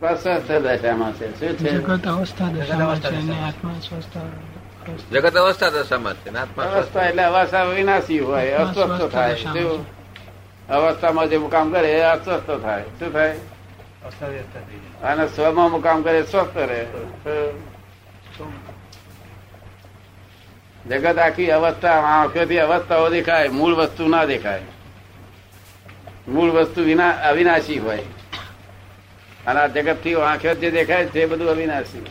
સ્વસ્થ દશામાં છે. શું છે? જગત અવસ્થા દશામાં છે અને આત્મા સ્વસ્થ અવસ્થા. જગત અવસ્થા દશામાં છે ને આત્મા સ્વસ્થ. અવસ્થા એટલે અવસ્થા વિનાશી હોય અસ્વસ્થ થાય. શું? અવસ્થામાં જે મુકામ કરે એ અસ્વસ્થ થાય. શું થાય? અને સ્વમાં મુકામ કરે સ્વસ્થ રહે. જગત આખી અવસ્થા આંખોથી અવસ્થાઓ દેખાય મૂળ વસ્તુ ના દેખાય. મૂળ વસ્તુ વિના અવિનાશી હોય. અને આ જગતથી આંખે જે દેખાય છે બધું અવિનાશી.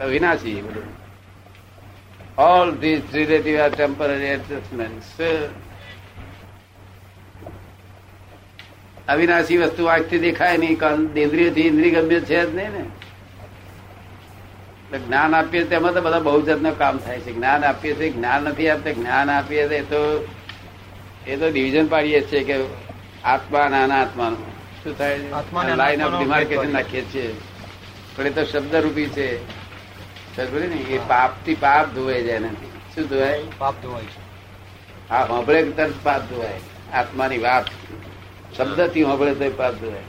અવિનાશી બધું. All this relative are temporary adjustment અવિનાશી વસ્તુ આંખથી દેખાય નહીં ઇન્દ્રિયથી, ઇન્દ્રિય ગમ્ય છે જ નહીં ને. જ્ઞાન આપીએ તેમાં તો બધા બહુ જાતનું કામ થાય છે. જ્ઞાન આપીએ છીએ જ્ઞાન નથી આપતા, જ્ઞાન આપીએ તો એ તો ડિવિઝન પાડીએ છીએ કે આત્મા નાના અનાત્માનું. શું થાય લાઈન ઓફ ડિમાર્કેશન નાખીએ છીએ. પણ એ તો શબ્દરૂપી છે. સમજ્યો ને એ પાપથી પાપ ધોવાઈ જાય નથી શું ધોવાય? પાપ ધોવાય છે. આ હોંભળે તરત પાપ ધોવાય. આત્માની વાત. શબ્દથી હોંભળે તો પાપ ધોવાય.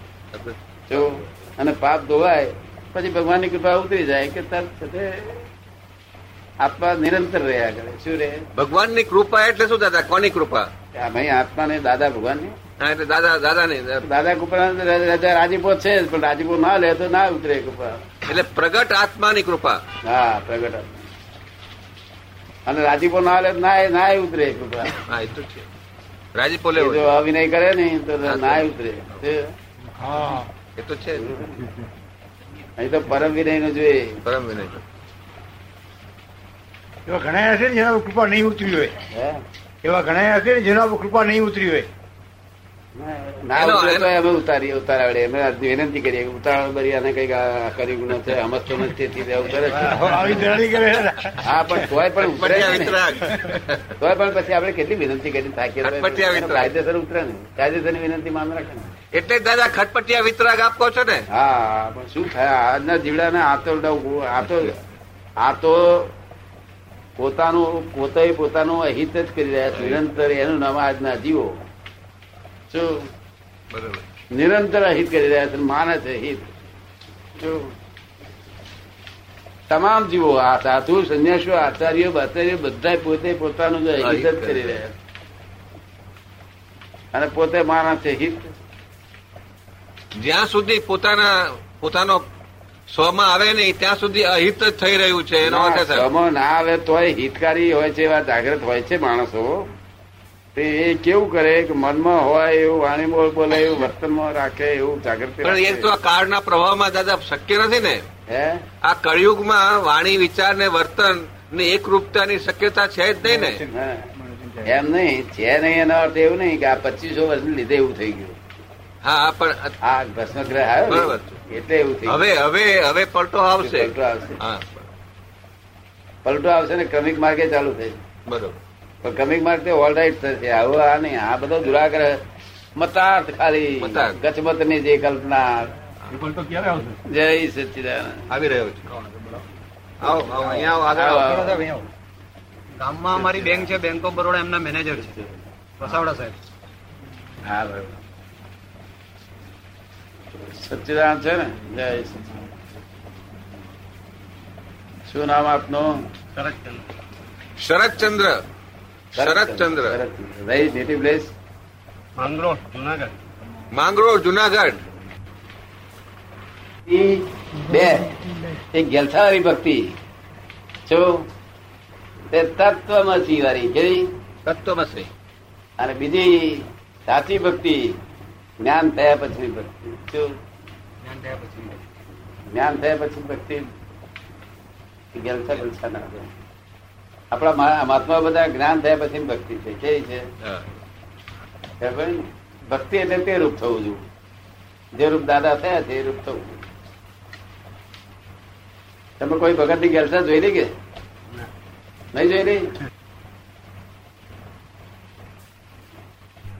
જો અને પાપ ધોવાય પછી ભગવાનની કૃપા ઉતરી જાય કે તરત છે આત્મા નિરંતર રહ્યા કરે. શું રે ભગવાનની કૃપા એટલે શું દાદા? કોની કૃપા? ભાઈ આત્મા ને દાદા ભગવાનની. હા એટલે દાદા દાદાની દાદા કૃપા રાજીપો છે પણ રાજીપો ના લે તો ના ઉતરે કૃપા. એટલે પ્રગટ આત્માની કૃપા. હા પ્રગટ આત્મા. અને રાજીપો ના લે ના ના ઉતરે કૃપા. હા એ તો છે. રાજીપો લેવો. જો અભિનય કરે ને તો ના ઉતરે. હા. એ તો છે અહીં તો પરમ વિનયનું જોઈએ પરમ વિનય એવા ઘણા હશે ને જેના પર કૃપા નહીં ઉતરી હોય. એવા ઘણા હશે ને જેના પર કૃપા નહીં ઉતરી હોય. ના ઉતરે તો અમે ઉતારીએ ઉતારાવડે અમે વિનંતી કરીએ ઉતારણ કરી અને કંઈક કરી ગુનો છે અમસ્તો નથી ઉતરે. હા પણ તોય પણ ઉતરે તોય પણ પછી આપણે કેટલી વિનંતી કરી થાકીએ. કાયદેસર ઉતરે ને. કાયદેસરની વિનંતી માન રાખે ને. એટલે દાદા ખટપટિયા વિતરાગ આપો છો ને? હા પણ શું થાય? આજના જીવડાને આ તો આ તો આ તો પોતાનું પોતે પોતાનું અહિત જ કરી રહ્યા છે. નિરંતર એનું નામ આજના જીવો. શું નિરંતર અહિત કરી રહ્યા છે માને છે હિત. તમામ જીવો આ સાધુ સંન્યાસીઓ આચાર્યો આચાર્યો બધા પોતે પોતાનું જ અહિત જ કરી રહ્યા છે. અને પોતે માને છે હિત. જ્યાં સુધી પોતાના પોતાનો સ્વમાં આવે નહીં ત્યાં સુધી અહિત જ થઈ રહ્યું છે એનો અર્થ સમો ના આવે તોય હિતકારી હોય છે એવા જાગૃત હોય છે માણસો. તે એ કેવું કરે કે મનમાં હોય એવું વાણી બોલ બોલે એવું વર્તનમાં રાખે એવું જાગૃતિ પણ એ તો આ કાળના પ્રવાહમાં દાદા શક્ય નથી ને. હે? આ કળિયુગમાં વાણી વિચાર ને વર્તન ને એકરૂપતાની શક્યતા છે જ નહીં ને. એમ નહીં છે નહીં એનો અર્થ એવું નહીં કે આ પચીસો વર્ષ લીધે એવું થઈ ગયું. હા પણ આ ભસ્મગ્રહ આવ્યો બરાબર. એટલે એવું થયું. હવે હવે હવે પલટો આવશે. પલટો આવશે. હા. પલટો આવશે ને ક્રમિક માર્ગે ચાલુ થઈ બરોબર. પણ ક્રમિક માર્ગ તે ઓલ રાઈટ થશે. આવું આ નહીં. આ બધો દુરાગ્રહ મતાર્થ ખાલી ગચમતની જે કલ્પના. પલટો ક્યારે આવશે? જય સચિદાનંદ. આવી રહ્યો છે. આવો આવો અહીંયા આવો આગળ આવો. આવો. ગામમાં અમારી બેંક છે બેંક ઓફ બરોડા એમના મેનેજર છે. વસાવડા સાહેબ. હા બરોબર. સચ્ચિદાનંદ છે ને? જય શું નામ આપનું? શરદચંદ્ર. શરદચંદ્ર. રહી નેટિવ પ્લેસ માંગરોળ જુનાગઢ. માંગરોળ જુનાગઢ. બે. એક ગેલસાવાળી ભક્તિ. જો તે તત્વમસી વાળી. કેવી? તત્વમસી. અને બીજી સાચી ભક્તિ. જ્ઞાન થયા પછી ભક્તિ. શું? જ્ઞાન થયા પછી જ્ઞાન થયા પછી ભક્તિ? ગેલથા ગેલથા ના હોય. આપણા મહાત્મા બધા જ્ઞાન થયા પછી ભક્તિ છે કેવી છે? ભક્તિ એટલે તે રૂપ થવું જોઈએ. જે રૂપ દાદા થયા તે રૂપ થવું તમે કોઈ ભગતની ગેલસા જોઈ રહી કે? નહીં જોઈ રહી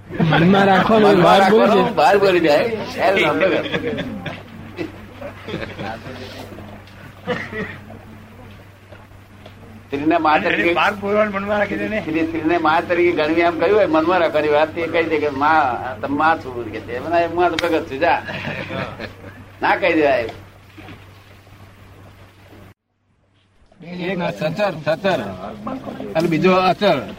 મનમાં રાખવાનું બહાર બોલી બહાર બોલી જાય. સ્ત્રીને મા તરીકે સ્ત્રીને મા તરીકે ગણવી એમ કહ્યું હોય મનમાં રાખવાની વાત તે કહી દે કે મા તમે મા છું. કે તે મને આ તો ભગત છું જા. ના કહી દેવાય. એક સચર સચર અને બીજો અચર.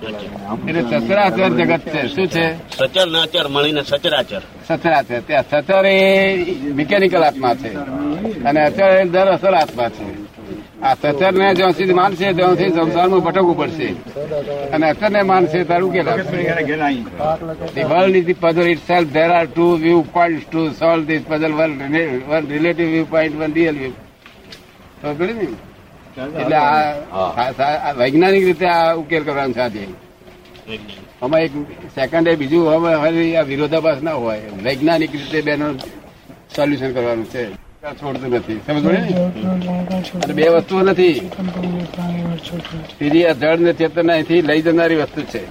એટલે સચરાચર જગત છે. શું છે? સચર નાચર મળીને સચરાચર સચરાચર ત્યાં સચર એ મિકેનિકલ આત્મા છે. અને અચર એ દર અસર આત્મા છે. આ સચર ને જ્યાં સુધી માનશે ત્યાં સુધી સંસારમાં ભટકવું પડશે. અને અચર ને માનશે ત્યારે ઉકેલ આવશે world is the puzzle itself there are two are point to solve this puzzle puzzle. Relative rela- point one real one real તો પેલું ને? એટલે આ વૈજ્ઞાનિક રીતે આ ઉકેલ કરવાનું છે આજે આમાં એક સેકન્ડ બીજું હવે વિરોધાભાસ ના હોય. વૈજ્ઞાનિક રીતે બેનું સોલ્યુશન કરવાનું છે. છોડતું નથી. સમજો ને? બે વસ્તુઓ નથી. બીજી આ જળ ને ચેતન અહીંથી લઈ જનારી વસ્તુ છે.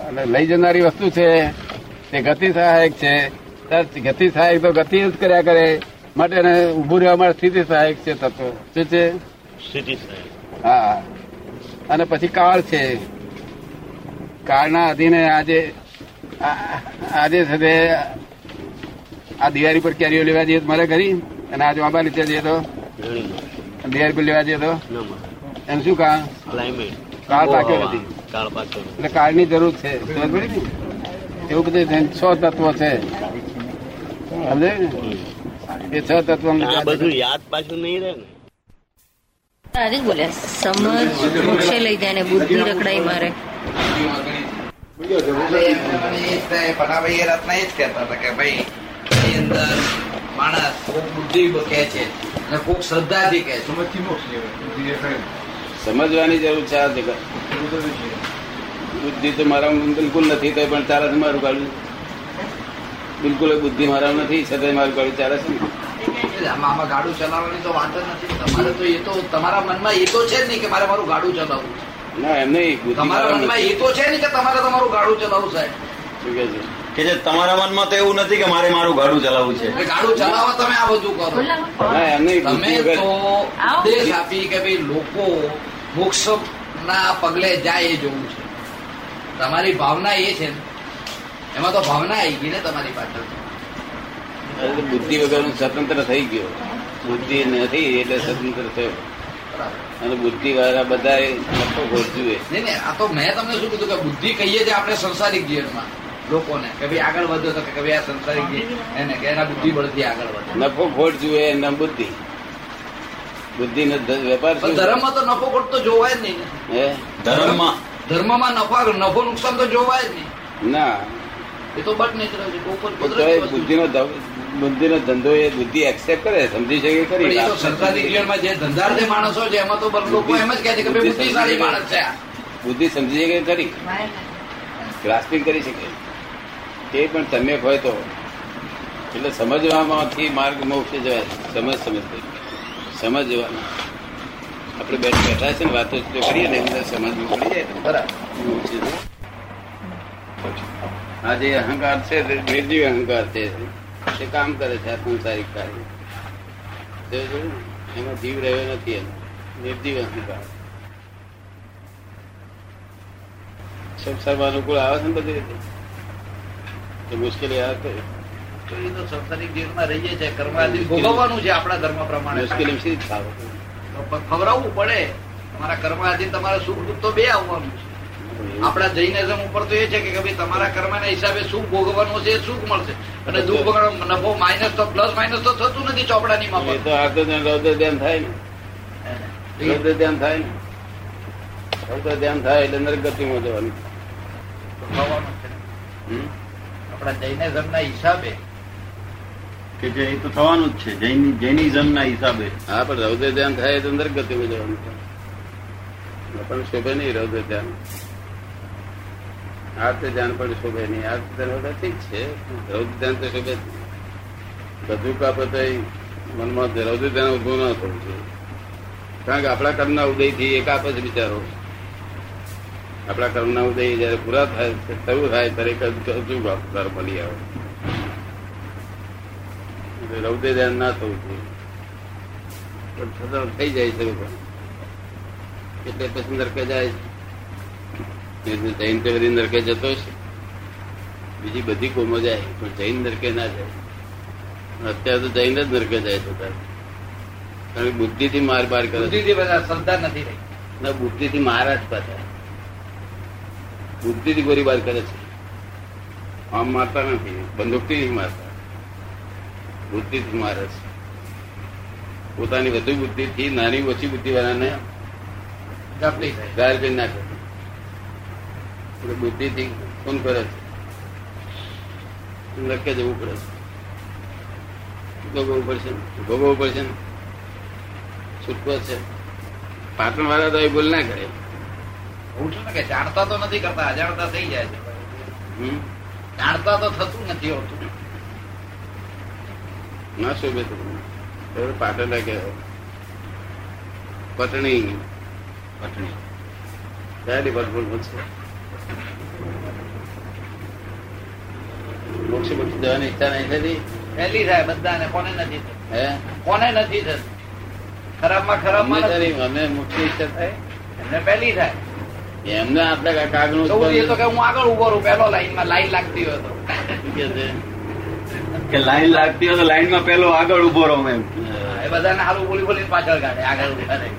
અને લઈ જનારી વસ્તુ છે તે ગતિ સહાયક છે. ગતિ સહાયક તો ગતિ જ કર્યા કરે. માટે એને ઉભું રહેવા માટે સ્થિતિ સહાયક છે તત્વ. શું છે? સ્થિતિ હા. અને પછી કાળ છે. કાળના અધીને આજે આજે છે તે આ દિવાળી પર કેરીઓ લેવા જઈએ તો મારે ઘરી અને આજે આંબા નીચે જઈએ તો? દિવાળી પર લેવા જઈએ તો? એમ શું કામ કાળ પાક્યો નથી. એટલે કાળની જરૂર છે. સમજ એવું બધું છે. છ તત્વો છે. સમજાયું ને? એ છ તત્વ બધું યાદ પાછું નહીં રહે ને? આજે જ બોલ્યા સમજ મોક્ષે લઈ જાય ને બુદ્ધિ રખડાઈ મારે. પટાભાઈ એ રાતના એ જ કહેતા હતા કે ભાઈ એની અંદર માણસ કોક બુદ્ધિ કહે છે અને કોક શ્રદ્ધાથી કહે છે. સમજવાની જરૂર છે આ જગત. બુદ્ધિ તો મારા બિલકુલ નથી તો પણ ચાલે છે મારું કાઢ્યું. બિલકુલ બુદ્ધિ મારા નથી છતાં મારું કાઢ્યું ચાલે છે ને આમાં આમાં ગાડું ચલાવવાની તો વાત જ નથી. તમારે તો એ તો તમારા મનમાં એ તો છે જ નહીં કે મારે મારું ગાડું ચલાવવું છે. ના એમ નહીં તમારા મનમાં એ તો છે નહીં કે તમારે તમારું ગાડું ચલાવવું સાહેબ શું કહે છે? કે જે તમારા મનમાં તો એવું નથી કે મારે મારું ગાડું ચલાવવું છે. ગાડું ચલાવવા તમે આ બધું કરો. એમ નહીં તમે તો ઉપદેશ આપી કે ભાઈ લોકો મોક્ષ ના પગલે જાય એ જોવું છે. તમારી ભાવના એ છે ને. એમાં તો ભાવના આવી ગઈ ને તમારી પાછળ બુદ્ધિ વગર સ્વતંત્ર થઈ ગયો. બુદ્ધિ નથી એટલે સ્વતંત્ર થયો. અને બુદ્ધિ વાળા બધા નફો ખોરજુએ નહીં ને આ તો મેં તમને શું કીધું કે બુદ્ધિ કહીએ છીએ આપણે સંસારિક જીવનમાં. લોકોને કે ભાઈ આગળ વધો તો કે ભાઈ આ સંસારિક જીવન એને કે એના બુદ્ધિ બળથી આગળ વધે. નફો ખોટ જુએ એના બુદ્ધિ. બુદ્ધિ નો વેપાર ધર્મમાં તો નફો ખોટ તો જોવાય જ નહીં ને. ધર્મ ધર્મમાં. ધર્મમાં નફા નફો નુકસાન તો જોવાય જ નહીં. ના. એ તો બટ નેચરલ છે બુદ્ધિ જ તો કુદરતી એ વસ્તુ છે. બુદ્ધિનો ધ- બુદ્ધિનો ધંધો એ બુદ્ધિ એક્સેપ્ટ કરે સમજી શકે ખરી સંસારિક જીવનમાં જે ધંધાર્થી માણસો છે એમાં તો લોકો એમ જ કહે છે કે બુદ્ધિશાળી માણસ છે બુદ્ધિ સમજી શકે ખરી? ગ્રાસ્પિંગ કરી શકે. તે પણ તમે હોય તો. એટલે સમજવામાંથી માર્ગ મોક્ષ જવાય. સમજ સમજ કરી. સમજવાનું. આપણે બેઠ બેઠા છે ને વાતો કરીએ ને એમને સમજ પડી જાય. ને બરાબર આ જે અહંકાર છે નિર્જીવ અહંકાર છે. તે કામ કરે છે આ સંસારિક કાર્ય? એમાં જીવ રહ્યો નથી એમ. નિર્જીવ અહંકાર સંસારમાં અનુકૂળ આવે છે ને બધી રીતે? તો મુશ્કેલી આવે તો એ તો સંસારિક જીવનમાં રહીએ છીએ કર્માધીન ભોગવવાનું છે આપણા ધર્મ પ્રમાણે. મુશ્કેલી શી તો ખવડાવવું પડે. તમારા કર્માધીન તમારે સુખ દુઃખ તો બે આવવાનું છે. આપણા જૈનિઝમ ઉપર તો એ છે કે ભાઈ તમારા કર્મના હિસાબે સુખ ભોગવવાનું છે એ સુખ મળશે. અને દુઃખ ભોગવવાનું, નફો માઇનસ તો પ્લસ માઇનસ તો થતું નથી ચોપડાની એ માફક. તો આ તો ધ્યાન થાય ને. ધ્યાન થાય ને. રૌદ્ર ધ્યાન થાય એટલે નરક ગતિમાં જવાનું આપણા જૈનિઝમ ના. હિસાબે. કે જે એ તો થવાનું જ છે જૈનિઝમ ના હિસાબે. હા પણ રૌદ્ર ધ્યાન થાય તો અંદર ગતિમાં જવાનું પણ શોભે નહીં રૌદ્ર ધ્યાન. આ તો ધ્યાન પણ શોભે નહીં આ ધ્યાન ઠીક છે. રૌદ્ર ધ્યાન તો શોભે બધું. બધું કાપત મનમાં રૌદ્ર ધ્યાન ઉભું ન થવું જોઈએ. કારણ કે આપણા કર્મના ઉદયથી એક આપે છે બિચારો આપણા કર્મના ઉદય જયારે પૂરા થાય શરૂ થાય ત્યારે હજુ કર્મ મળી આવે. રૌદ્ર ધ્યાન ના થવું જોઈએ. પણ છતાં થઈ જાય છે એટલે પછી નરકે જાય છે જૈન તો બધી નરકે જતો છે બીજી બધી કોમો જાય પણ જૈન નરકે ના જાય. અત્યારે તો જૈન જ નરકે જાય છે. કારણ કે બુદ્ધિથી માર બાર કરે. શ્રદ્ધા નથી રહી. ના બુદ્ધિથી માર જ પાછા. બુદ્ધિથી ગોળીબાર કરે છે. આમ મારતા નથી. બંદૂકથી મારતા. બુદ્ધિથી મારે છે. પોતાની વધુ બુદ્ધિથી નાની ઓછી બુદ્ધિ વાળાને થાય. ગાર કરી નાખે. એટલે બુદ્ધિથી કોણ કરે છે. લખે જવું પડે છે. ભોગવવું પડશે. ભોગવવું પડશે ને. છૂટકો છે. પાટણ વાળા તો એ ભૂલ ના કરે. કે જાણતા તો નથી કરતા અજાણતા થઈ જાય છે? જાણતા તો થતું નથી હોતું. ના શોભે તો બરોબર પાટણ કે પટણી. પટણી. ક્યારે ભરપૂર છે? મોક્ષ મોક્ષ જવાની ઈચ્છા નહીં થતી. પહેલી થાય બધાને કોને નથી હે? કોને નથી થતી. ખરાબમાં ખરાબમાં અમને અમે મોક્ષ ઈચ્છા થાય. એમને પહેલી થાય. એમને આપણે કાગળ એ તો કે હું આગળ ઊભો રહું પેલો લાઈનમાં લાઈન લાગતી હોય તો. કે લાઈન લાગતી હોય તો લાઈનમાં પેલો આગળ ઊભો રહો એમ. એ બધાને હારું બોલી બોલી પાછળ કાઢે આગળ ઊભા રહે.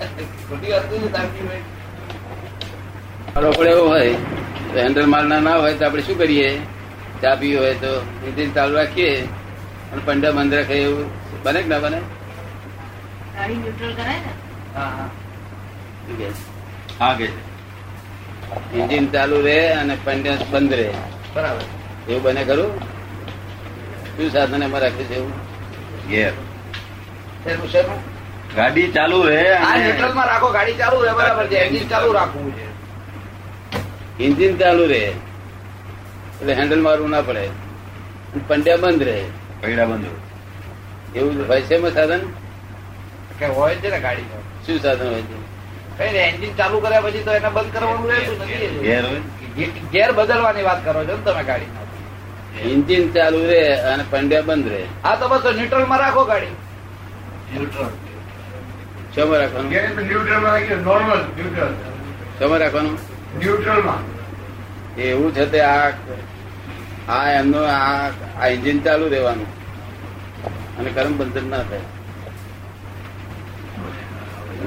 ખોટી. રોકડે એવો હોય તો હેન્ડલ મારના ના હોય તો આપણે શું કરીએ? ચા પી હોય તો ઇન્જિન ચાલુ રાખીએ અને પંડા બંધ રાખે એવું. બને કે ના બને? ન્યુટ્રલ ઇન્જિન ચાલુ રહે અને પંડા બંધ રહે. બરાબર. એવું બને ખરું? શું સાધન એમાં રાખે છે એવું? શેનું ગાડી ચાલુ રહે આ અને રાખો ગાડી ચાલુ રહે બરાબર છે. એન્જિન ચાલુ. રાખવું છે. ઇન્જિન ચાલુ રહે એટલે હેન્ડલ મારવું ના પડે પંડ્યા બંધ રહે. પૈડા બંધ એવું હોય છે એમાં સાધન? હોય છે ને ગાડી શું સાધન હોય છે? એન્જિન ચાલુ કર્યા પછી તો એને બંધ કરવાનું રહેતું નથી. ગેર બદલવાની વાત કરો છો ને તમે ગાડી એન્જિન ચાલુ રહે અને પંડ્યા બંધ રહે. હા તો બસ ન્યુટ્રલમાં રાખો ગાડી. ન્યુટ્રલ. શોમાં રાખવાનું? ન્યુટ્રલમાં રાખીએ નોર્મલ ન્યુટ્રલ. શોમાં રાખવાનું? ન્યુટ્રલમાં. એવું છે તે આ આ એમનું આ આ એન્જિન ચાલુ રહેવાનું. અને કર્મ બંધન ના થાય.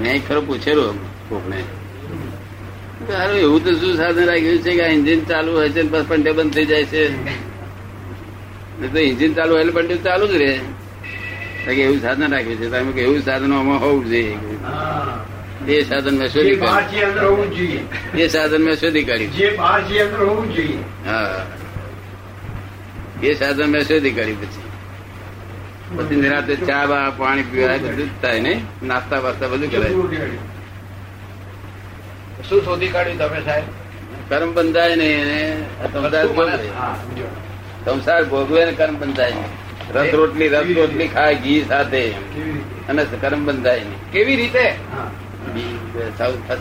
મેં ખરો પૂછેલું કોકને. તારું એવું તો શું સાધન રાખ્યું છે કે આ એન્જિન ચાલુ હોય છે બસ પંડે બંધ થઈ જાય છે? તો એન્જિન ચાલુ હોય પંડે ચાલુ જ રહે. એવું સાધન રાખ્યું છે. તમે એવું સાધનો આમાં હોવું જોઈએ. એ સાધન મેં શોધી કાઢ્યું. એ સાધન મેં શોધી કાઢ્યું. હા. એ સાધન મેં શોધી કાઢ્યું પછી. પછી નિરાતે ચા બા પાણી પીવાય બધું જ થાય ને? નાસ્તા વાસ્તા બધું કરાય. શું શોધી કાઢ્યું તમે સાહેબ? કર્મ બંધાય ને એને આ સંસાર ભોગવે. હા. સંસાર ભોગવે ને કર્મ બંધાય નહીં રસ રોટલી રસ રોટલી ખાય ઘી સાથે. અને કર્મ બંધાય નહીં કેવી રીતે? હા.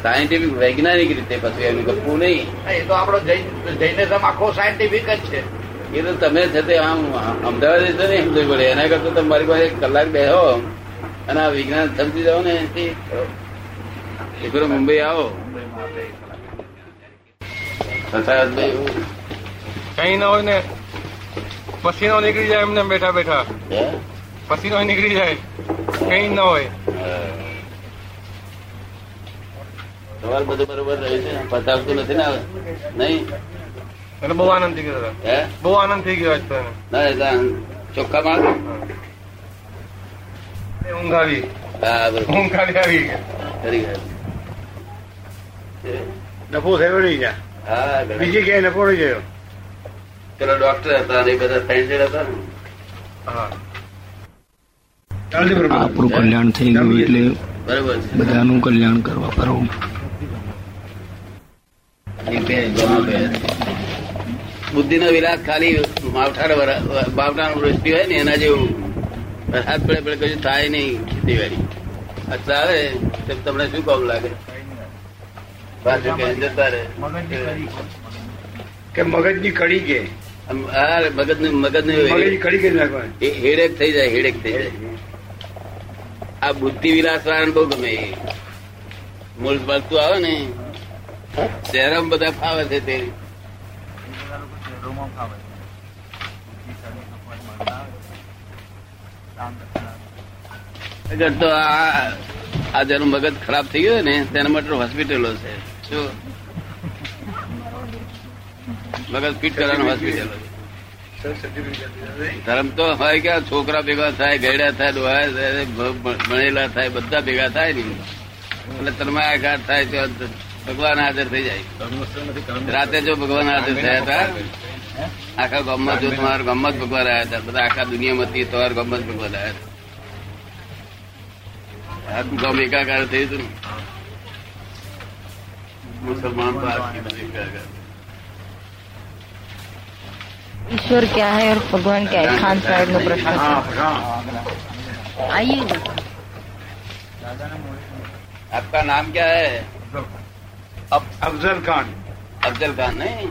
સાયન્ટિફિક વૈજ્ઞાનિક રીતે પછી એનું ગપવું નહીં. એ તો આપણો જૈનિઝમ આખો સાયન્ટિફિક જ છે. એ તો તમે છે તે આમ અમદાવાદ તો નહીં સમજવું પડે. એના કરતા તમારી પાસે એક કલાક બેહો અને આ વિજ્ઞાન સમજી જાઓ ને એક વાર મુંબઈ આવો. એવું. કઈ ના હોય ને. પસીનો નીકળી જાય એમને બેઠા બેઠા. હે? પસીનો નીકળી જાય. કઈ ના હોય. તમારું બધું બરોબર રહે છે. પતાવતું નથી ને? નહીં? એટલે બહુ આનંદ થઈ ગયો હે? બહુ આનંદ થઈ ગયો. ના એ ચોખ્ખા એ ઊંઘ આવી હા બરોબર. ઊંઘ આવી. ગયા. નફો થયો નહીં ત્યાં? હા બીજી ક્યાંય નફો નહીં ગયો પેલા ડોક્ટર હતા એ બધા સાયન્ટિસ્ટ હતા ને. હા. આપણું કલ્યાણ થઈ ગયું એટલે બરોબર બધાનું કલ્યાણ કરવા ફરવું બુદ્ધિ નો વિલાસ ખાલી માવઠા માવઠા વૃષ્ટિ હોય ને એના જેવું. વરસાદ પડે પડે કશું થાય નહીં ખેતીવાડી. અચ્છા આવે તો તમને શું કામ લાગે? કે મગજની કે? કડી કે? હા મગજની મગજની કડી કે હેડેક થઈ જાય હેડેક થઈ જાય. આ બુદ્ધિ વિલાસ વાળા બહુ ગમે. મૂળ મળતું આવે ને શહેરમાં બધા ફાવે છે તે અગર તો આ જેનું મગજ ખરાબ થઈ ગયું ને તેના માટે હોસ્પિટલો છે. શું મગજ ફિટ કરવાનું હોસ્પિટલો ધર્મ તો હોય કે છોકરા ભેગા થાય ગયડા થાય ડોહા થાય ભ- ભણેલા થાય બધા ભેગા થાય ને. એટલે તન્માયાઘાત થાય તો ભગવાન હાજર થઈ જાય રાતે જો ભગવાન હાજર થયા હતા આખા ગમત જો તમારા ગમત ભગવાન આવ્યા હતા બધા આખા દુનિયામાંથી તમારા ગમત ભગવાન આવ્યા હતા એકાકાર થયું હતું मुसलमान तो ईश्वर क्या है और भगवान क्या है खान साहब ने प्रश्न आइए आपका नाम क्या है अब अफजल खान। अफजल खान नहीं।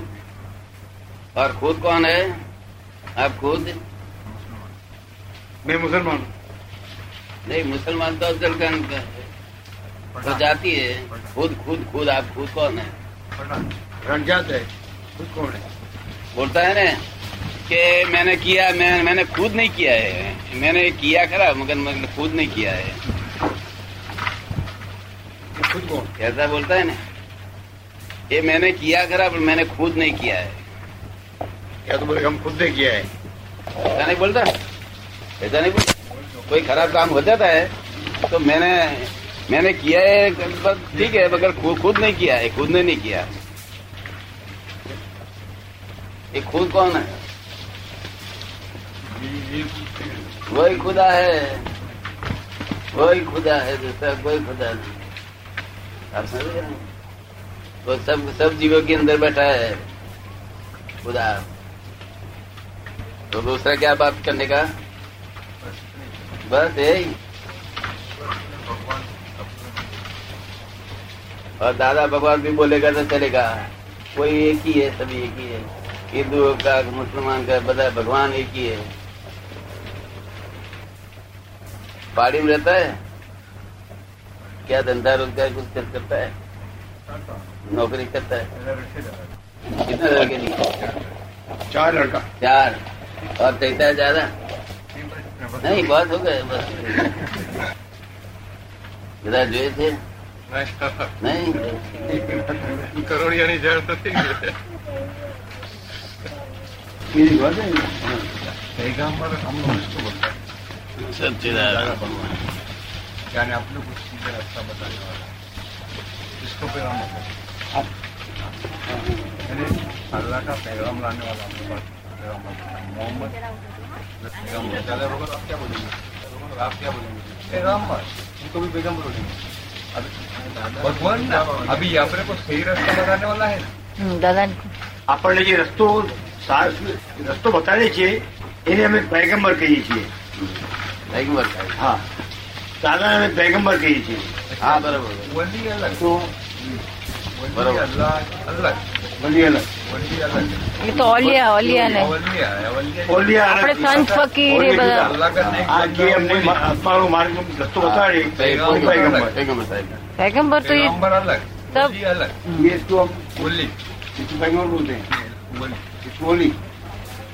और खुद कौन है? आप खुद? मैं मुसलमान नहीं मुसलमान तो अफजल खान का तो जाती है। खुद खुद खुद आप खुद कौन है? रंजात है। खुद कौन है? बोलता है ना कि मैंने किया मैं मैंने खुद नहीं किया है। मैंने किया करा मगर मैंने खुद नहीं किया है। खुद कौन? कैसा बोलता है ना। ये मैंने किया करा पर मैंने खुद नहीं किया है। क्या तो बोले हम खुद ने किया है? ऐसा नहीं बोलता? ऐसा नहीं बोलता? कोई खराब काम हो जाता है तो मैंने मैंने किया है ठीक है मगर खुद नहीं किया है खुद ने नहीं किया। ये खुद कौन है? वही खुदा है। वही खुदा है जैसा कोई खुदा नहीं। आप समझ रहे हैं वो सब सब जीवों के अंदर बैठा है। खुदा। तो दूसरा क्या बात करने का? बस यही। और दादा भगवान भी बोलेगा तो चलेगा। कोई एक ही है, सभी एक ही है। हिंदू का, मुसलमान का, बता, भगवान एक ही है। पहाड़ी में रहता है? क्या धंधा रोज़गार कुछ करता है? नौकरी करता है कितने लड़के निकले ચાર લડકા चार और चलता है ज्यादा नहीं बहुत हो गए बस બધા જોઈએ છે નહીં કરોડિયાની જળ નથી બીજી વાત નહીં. पैगंबर हम लोग उसको बोलते हैं સચ્ચિદાનંદ. यानी आप लोग को सीधे रास्ता बताने वाला इसको पैगाम बोलते हैं यानी अल्लाह का पैगाम लाने वाला आपके पास पैगाम बोलते हैं। मोहम्मद पैगाम बोलते हैं। अगर आप क्या बोलेंगे आप क्या बोलेंगे पैगाम्बर उनको भी पैगाम्बर बोलेंगे अभी भगवान ना अभी यहाँ पर को सही रास्ता बताने वाला है ना હમ, દાદા આપણને જે રસ્તો સા- રસ્તો બતાડે છે એને અમે પૈગંબર કહીએ છીએ પૈગંબર સાહેબ. હા દાદાને અમે પૈગંબર કહીએ છીએ હા બરોબર वली अलग તો બરોબર. તો ઓલિયા ઓલિયા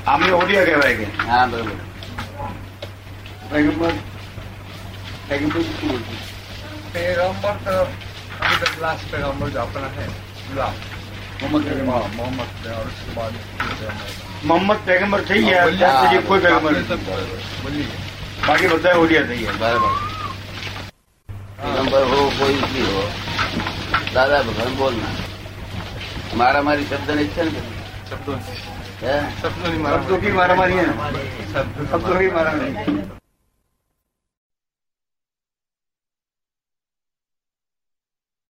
આપણે ઓલી કહેવાય કે. હા બરોબર. પેગમ્બર પેગમ્બર શું બોલતું. પેગમ્બર તો मोहम्मद पैगंबर हाँ, और उसके बाद मोहम्मद पैगंबर सही है कोई पैगंबर बाकी बताए ओलिया सही है। पैगंबर हो कोई भी हो दादा भगवान बोलना। मारा मारी शब्द नहीं चल शब्दों शब्दों की मारा मारी है शब्दों की मारा मारी